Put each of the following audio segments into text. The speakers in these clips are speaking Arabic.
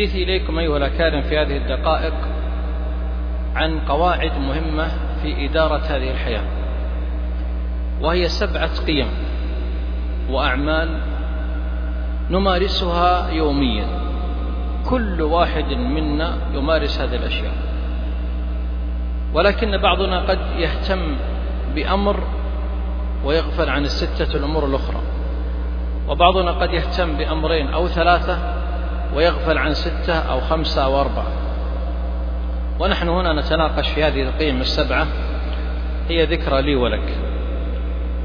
حديثي إليكم أيها الأكارم في هذه الدقائق عن قواعد مهمة في إدارة هذه الحياة وهي سبعة قيم وأعمال نمارسها يوميا. كل واحد منا يمارس هذه الأشياء. ولكن بعضنا قد يهتم بأمر ويغفل عن الستة الأمور الأخرى وبعضنا قد يهتم بأمرين أو ثلاثة ويغفل عن ستة أو خمسة أو أربعة. ونحن هنا نتناقش في هذه القيم السبعة. هي ذكرى لي ولك.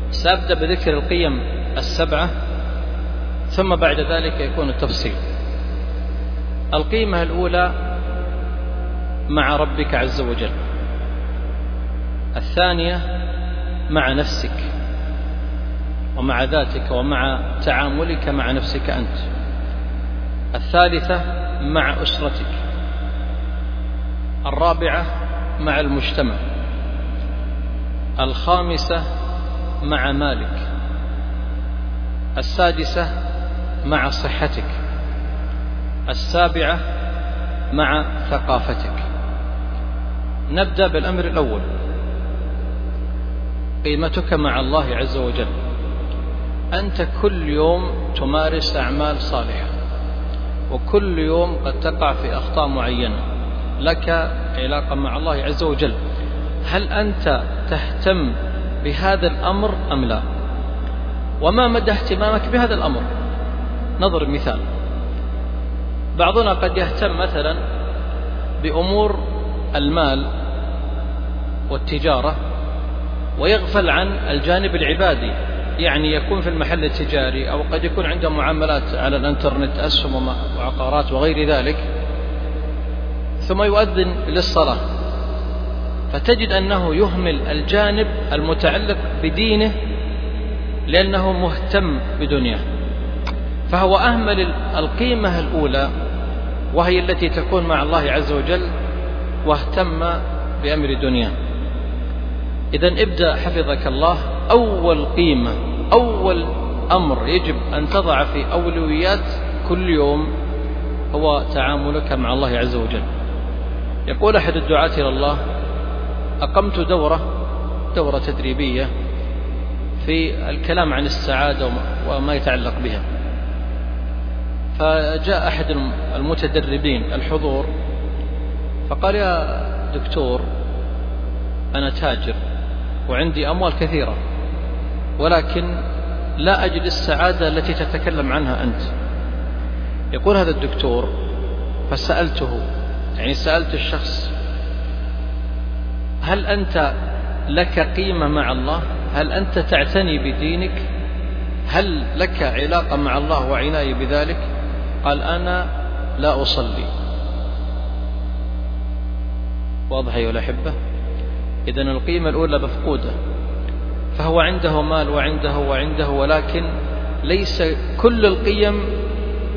سأبدأ بذكر القيم السبعة ثم بعد ذلك يكون التفصيل. القيمة الأولى مع ربك عز وجل. الثانية مع نفسك. ومع ذاتك ومع تعاملك مع نفسك أنت. الثالثة مع أسرتك. الرابعة مع المجتمع. الخامسة مع مالك. السادسة مع صحتك. السابعة مع ثقافتك. نبدأ بالأمر الأول. قيمتك مع الله عز وجل. أنت كل يوم تمارس أعمال صالحة. وكل يوم قد تقع في أخطاء معينة. لك علاقة مع الله عز وجل. هل أنت تهتم بهذا الأمر أم لا؟ وما مدى اهتمامك بهذا الأمر؟ نضرب مثال. بعضنا قد يهتم مثلا بأمور المال والتجارة ويغفل عن الجانب العبادي. يعني يكون في المحل التجاري أو قد يكون عنده معاملات على الإنترنت أسهم وعقارات وغير ذلك ثم يؤذن للصلاة. فتجد أنه يهمل الجانب المتعلق بدينه لأنه مهتم بدنياه. فهو أهمل القيمة الأولى وهي التي تكون مع الله عز وجل واهتم بأمر دنياه. إذا ابدأ حفظك الله أول قيمة. أول أمر يجب أن تضع في أولويات كل يوم هو تعاملك مع الله عز وجل. يقول أحد الدعاة إلى الله أقمت دورة دورة تدريبية في الكلام عن السعادة وما يتعلق بها. فجاء أحد المتدربين الحضور فقال يا دكتور أنا تاجر وعندي أموال كثيرة. ولكن لا أجد السعادة التي تتكلم عنها أنت. يقول هذا الدكتور فسألته يعني سألت الشخص هل أنت لك قيمة مع الله؟ هل أنت تعتني بدينك؟ هل لك علاقة مع الله وعناية بذلك؟ قال أنا لا أصلي. واضح أيها الأحبة إذا القيمة الأولى مفقودة. فهو عنده مال وعنده وعنده ولكن ليس كل القيم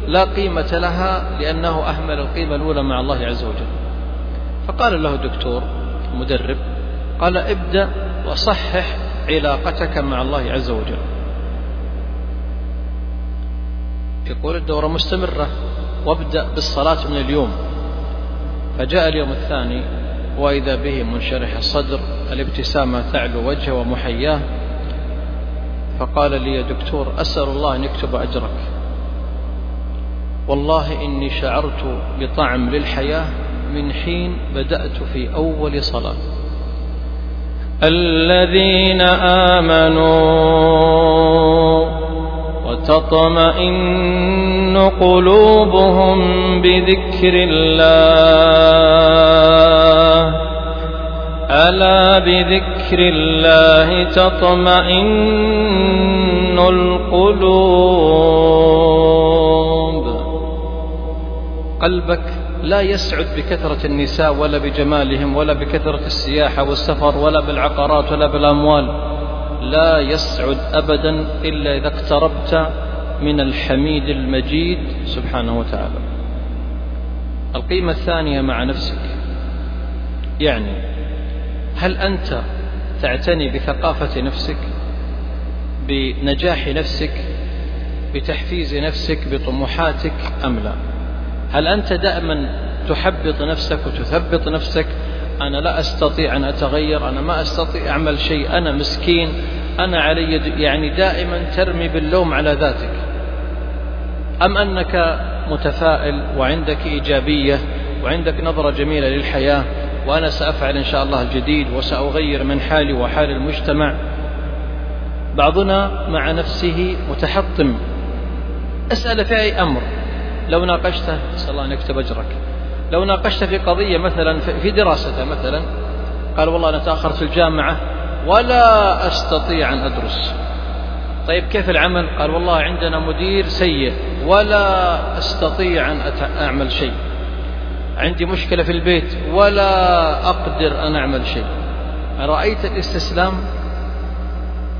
لا قيمة لها لأنه أهمل القيمة الأولى مع الله عز وجل. فقال له دكتور مدرب قال ابدأ وصحح علاقتك مع الله عز وجل. يقول الدورة مستمرة وابدأ بالصلاة من اليوم. فجاء اليوم الثاني وإذا به منشرح الصدر الابتسامة تعلو وجهه ومحياه. فقال لي يا دكتور أسأل الله أن يكتب أجرك. والله إني شعرت بطعم للحياة من حين بدأت في أول صلاة. الذين آمنوا وتطمئن قلوبهم بذكر الله ألا بذكر الله تطمئن القلوب. قلبك لا يسعد بكثرة النساء ولا بجمالهم ولا بكثرة السياحة والسفر ولا بالعقارات ولا بالأموال. لا يسعد أبدا إلا إذا اقتربت من الحميد المجيد سبحانه وتعالى. القيمة الثانية مع نفسك. يعني هل أنت تعتني بثقافة نفسك بنجاح نفسك بتحفيز نفسك بطموحاتك أم لا؟ هل أنت دائما تحبط نفسك وتثبط نفسك؟ أنا لا أستطيع أن أتغير أنا ما أستطيع أعمل شيء أنا مسكين أنا علي يعني دائما ترمي باللوم على ذاتك. أم أنك متفائل وعندك إيجابية وعندك نظرة جميلة للحياة وأنا سأفعل إن شاء الله الجديد وسأغير من حالي وحال المجتمع. بعضنا مع نفسه متحطم. أسأل في أي أمر؟ لو ناقشته نسأل الله أن يكتب أجرك. لو ناقشت في قضية مثلا في دراسته مثلا قال والله أنا تأخرت في الجامعة ولا أستطيع أن أدرس. طيب كيف العمل؟ قال والله عندنا مدير سيء ولا أستطيع أن أعمل شيء. عندي مشكلة في البيت ولا أقدر أن أعمل شيء. رأيت الاستسلام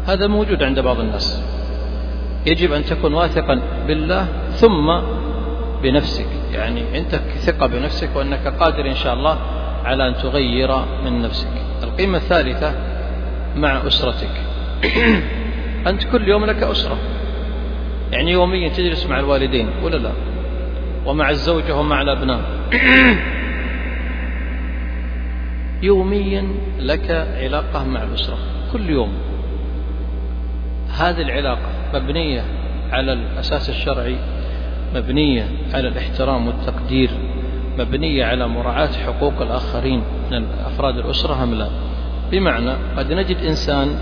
هذا موجود عند بعض الناس. يجب أن تكون واثقا بالله ثم بنفسك. يعني عندك ثقة بنفسك وأنك قادر إن شاء الله على أن تغير من نفسك. القيمة الثالثة مع أسرتك. أنت كل يوم لك أسرة. يعني يوميا تجلس مع الوالدين ولا لا؟ ومع الزوجة ومع الأبناء. يوميا لك علاقة مع الأسرة كل يوم. هذه العلاقة مبنية على الأساس الشرعي مبنية على الاحترام والتقدير مبنية على مراعاة حقوق الآخرين من أفراد الأسرة أم لا؟ بمعنى قد نجد إنسان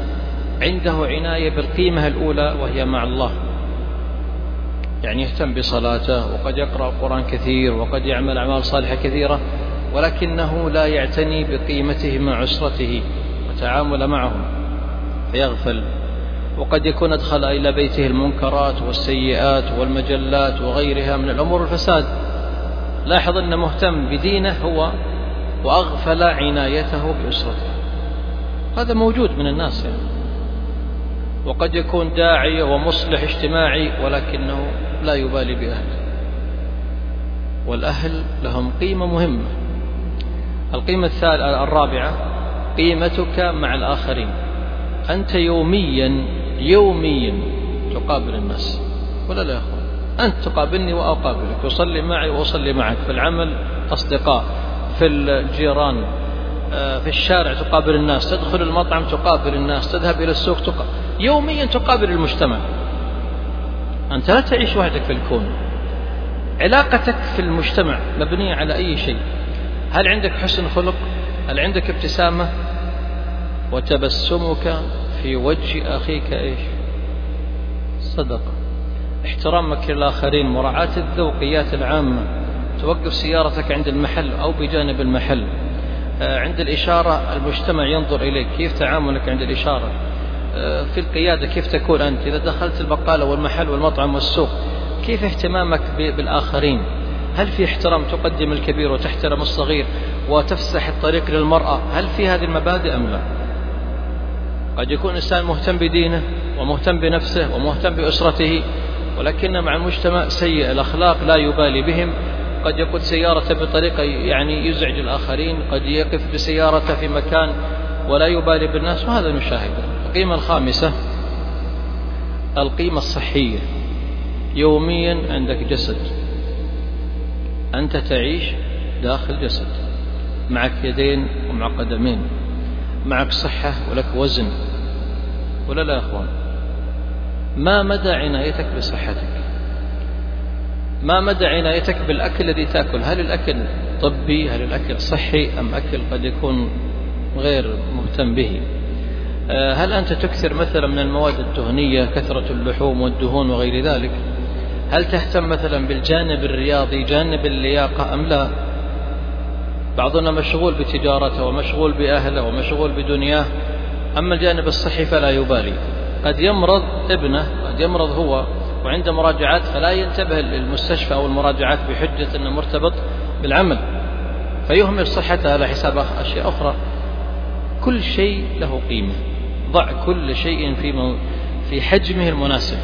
عنده عناية بالقيمة الأولى وهي مع الله. يعني يهتم بصلاته وقد يقرأ القرآن كثير وقد يعمل أعمال صالحة كثيرة ولكنه لا يعتني بقيمته مع أسرته وتعامل معهم فيغفل. وقد يكون أدخل إلى بيته المنكرات والسيئات والمجلات وغيرها من الأمور الفساد لاحظ أنه مهتم بدينه هو وأغفل عنايته بأسرته هذا موجود من الناس يعني. وقد يكون داعية ومصلح اجتماعي ولكنه لا يبالي بأهله والأهل لهم قيمة مهمة. القيمة الرابعة قيمتك مع الآخرين. أنت يوميا يوميا تقابل الناس. ولا لا يا أخوان؟ أنت تقابلني وأقابلك. تصلي معي وأصلي معك. في العمل أصدقاء في الجيران آه، في الشارع تقابل الناس. تدخل المطعم تقابل الناس. تذهب إلى السوق تقابل يوميا تقابل المجتمع. أنت لا تعيش وحدك في الكون. علاقتك في المجتمع مبنية على أي شيء؟ هل عندك حسن خلق؟ هل عندك ابتسامة؟ وتبسمك في وجه أخيك إيش؟ صدقة احترامك للآخرين مراعاة الذوقيات العامة. توقف سيارتك عند المحل أو بجانب المحل. آه، عند الإشارة المجتمع ينظر إليك. كيف تعاملك عند الإشارة؟ في القيادة كيف تكون أنت؟ إذا دخلت البقالة والمحل والمطعم والسوق كيف اهتمامك بالآخرين؟ هل في احترام تقدم الكبير وتحترم الصغير وتفسح الطريق للمرأة؟ هل في هذه المبادئ أم لا؟ قد يكون إنسان مهتم بدينه ومهتم بنفسه ومهتم بأسرته ولكن مع المجتمع سيء الأخلاق لا يبالي بهم. قد يقود سيارته بطريقة يعني يزعج الآخرين قد يقف بسيارته في مكان ولا يبالي بالناس وهذا نشاهده. القيمة الخامسة القيمة الصحية. يوميا عندك جسد. أنت تعيش داخل جسد. معك يدين ومع قدمين. معك صحة ولك وزن. ولا لا يا أخوان؟ ما مدى عنايتك بصحتك؟ ما مدى عنايتك بالأكل الذي تأكل؟ هل الأكل طبي؟ هل الأكل صحي؟ أم أكل قد يكون غير مهتم به؟ هل أنت تكثر مثلا من المواد الدهنية كثرة اللحوم والدهون وغير ذلك؟ هل تهتم مثلا بالجانب الرياضي جانب اللياقة أم لا؟ بعضنا مشغول بتجارته ومشغول بأهله ومشغول بدنياه أما الجانب الصحي فلا يبالي. قد يمرض ابنه قد يمرض هو وعنده مراجعات فلا ينتبه للمستشفى أو المراجعات بحجة أنه مرتبط بالعمل. فيهمل صحته على حساب أشياء أخرى. كل شيء له قيمة. ضع كل شيء في في حجمه المناسب.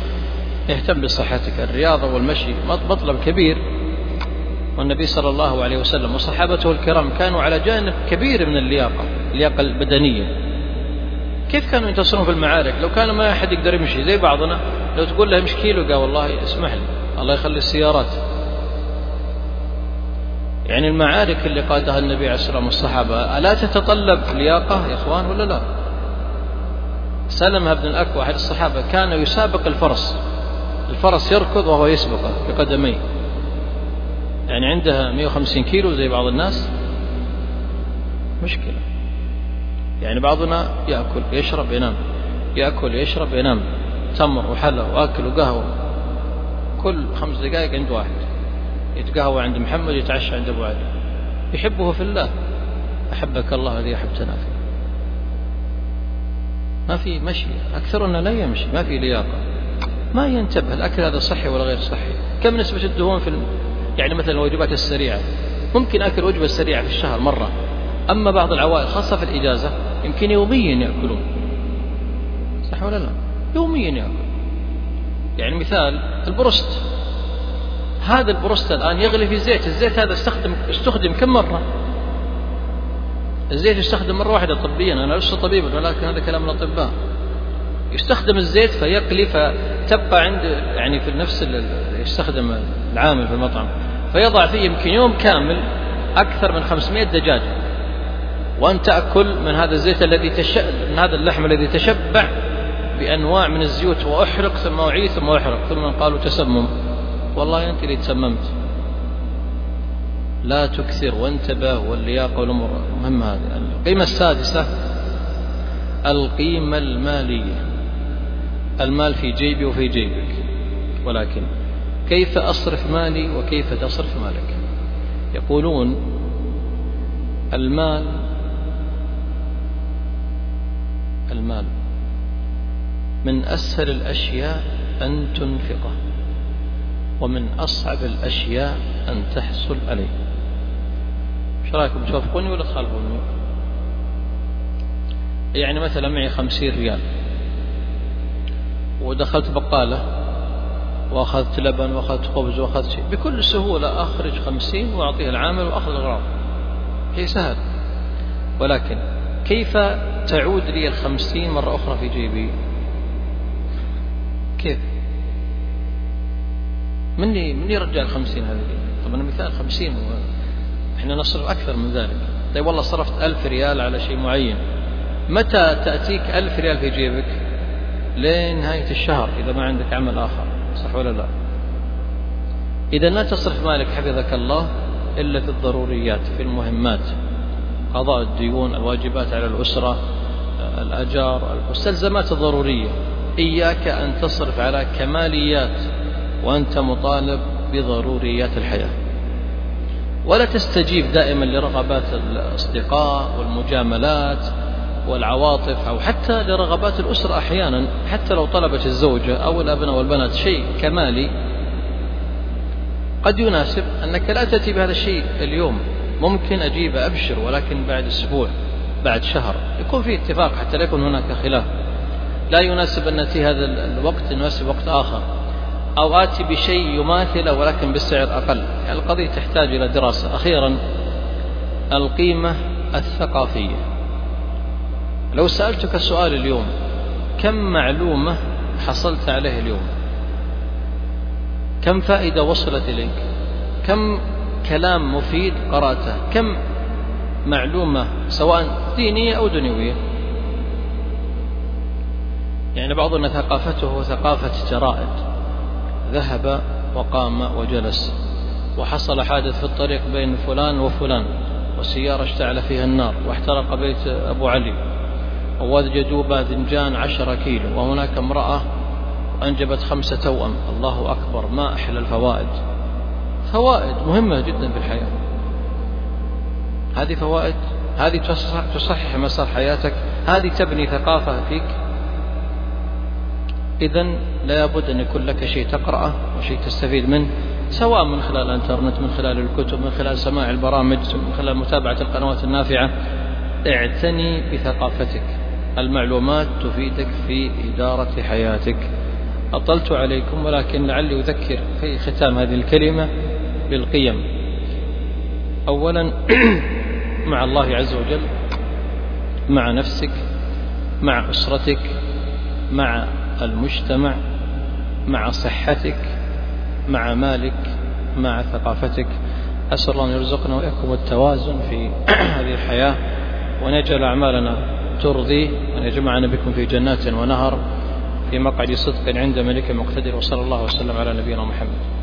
اهتم بصحتك الرياضة والمشي مطلب كبير. والنبي صلى الله عليه وسلم وصحابته الكرام كانوا على جانب كبير من اللياقة اللياقة البدنية. كيف كانوا ينتصرون في المعارك؟ لو كان ما أحد يقدر يمشي زي بعضنا لو تقول له امشي كيلو قال والله اسمح لي الله يخلي السيارات. يعني المعارك اللي قادها النبي عليه الصلاة والسلام والصحابة ألا تتطلب لياقة يا إخوان ولا لا؟ سلمة بن الأكوى أحد الصحابة كان يسابق الفرس. الفرس يركض وهو يسبقه بقدميه. يعني عندها 150 كيلو زي بعض الناس. مشكلة. يعني بعضنا يأكل يشرب ينام يأكل يشرب ينام تمر وحلا وأكل وقهوة. كل خمس دقائق عند واحد. يتقهوى عند محمد يتعشى عند أبو علي. يحبه في الله. أحبك الله الذي أحبتنا فيه. ما في مشي. أكثرنا لا يمشي ما في لياقة. ما ينتبه الأكل هذا صحي ولا غير صحي. كم نسبة الدهون في. يعني مثلا الوجبات السريعة. ممكن أكل وجبة سريعة في الشهر مرة. أما بعض العوائل خاصة في الإجازة يمكن يوميا يأكلون. صح ولا لا؟ يوميا يأكل يعني مثال البروست. هذا البروست الآن يغلي في زيت الزيت هذا استخدم استخدم كم مرة؟ الزيت يستخدم مرة واحدة طبيا أنا لست طبيبا ولكن هذا كلام الأطباء. يستخدم الزيت فيقلي فتبقى عند يعني في نفس يستخدم العامل في المطعم. فيضع فيه يمكن يوم كامل أكثر من 500 دجاجة وأن تأكل من هذا الزيت الذي تش... من هذا اللحم الذي تشبع بأنواع من الزيوت. وأحرق ثم أعيد ثم أحرق ثم قالوا تسمم. والله أنت اللي تسممت. لا تكثر وانتبه واللياقة والأمور. مهمة هذه. القيمة السادسة القيمة المالية. المال في جيبي وفي جيبك. ولكن كيف أصرف مالي وكيف تصرف مالك؟ يقولون المال المال من أسهل الأشياء أن تنفقه ومن أصعب الأشياء أن تحصل عليه. إيش رأيكم؟ توافقوني ولا تخالفوني؟ يعني مثلا معي خمسين ريال. ودخلت بقالة وأخذت لبن وأخذت خبز وأخذت شيء. بكل سهولة أخرج خمسين وأعطيها العامل وأخذ الأغراض هي سهل. ولكن كيف تعود لي الخمسين مرة أخرى في جيبي؟ كيف؟ مني مني رجع الخمسين هذه. طبعا مثال خمسين إحنا نصرف أكثر من ذلك. طيب والله صرفت ألف ريال على شيء معين. متى تأتيك ألف ريال في جيبك؟ لنهاية الشهر إذا ما عندك عمل آخر صح ولا لا؟ إذا لا تصرف مالك حفظك الله إلا في الضروريات في المهمات. قضاء الديون الواجبات على الأسرة الأجار المستلزمات الضرورية. إياك أن تصرف على كماليات وأنت مطالب بضروريات الحياة. ولا تستجيب دائما لرغبات الأصدقاء والمجاملات والعواطف أو حتى لرغبات الأسرة أحيانا حتى لو طلبت الزوجة أو الأبناء والبنات شيء كمالي. قد يناسب أنك لا تأتي بهذا الشيء اليوم. ممكن أجيب أبشر ولكن بعد أسبوع بعد شهر. يكون في اتفاق حتى لا يكون هناك خلاف. لا يناسب أن نأتي هذا الوقت يناسب وقت آخر. أو آتي بشيء يماثله ولكن بسعر أقل. يعني القضية تحتاج إلى دراسة. أخيرا القيمة الثقافية. لو سألتك سؤال اليوم كم معلومة حصلت عليه اليوم؟ كم فائدة وصلت إليك؟ كم كلام مفيد قرأته؟ كم معلومة سواء دينية أو دنيوية؟ يعني بعضنا ثقافته ثقافة جرائد. ذهب وقام وجلس وحصل حادث في الطريق بين فلان وفلان وسيارة اشتعل فيها النار واحترق بيت أبو علي ووجدوا باذنجان عشر كيلو وهناك امرأة أنجبت خمسة توأم. الله أكبر ما أحلى الفوائد. فوائد مهمة جدا في الحياة. هذه فوائد؟ هذه تصحح مسار حياتك. هذه تبني ثقافة فيك. إذا لابد أن يكون لك شيء تقرأه وشيء تستفيد منه سواء من خلال الإنترنت من خلال الكتب من خلال سماع البرامج من خلال متابعة القنوات النافعة. اعتني بثقافتك. المعلومات تفيدك في إدارة حياتك. أطلت عليكم ولكن لعلي أذكر في ختام هذه الكلمة بالقيم. أولا مع الله عز وجل مع نفسك مع أسرتك مع المجتمع مع صحتك مع مالك مع ثقافتك. أسأل الله أن يرزقنا وإياكم التوازن في هذه الحياة وأن يجعل أعمالنا ترضي وأن يجمعنا بكم في جنات ونهر في مقعد صدق عند ملك مقتدر وصلى الله وسلم على نبينا محمد.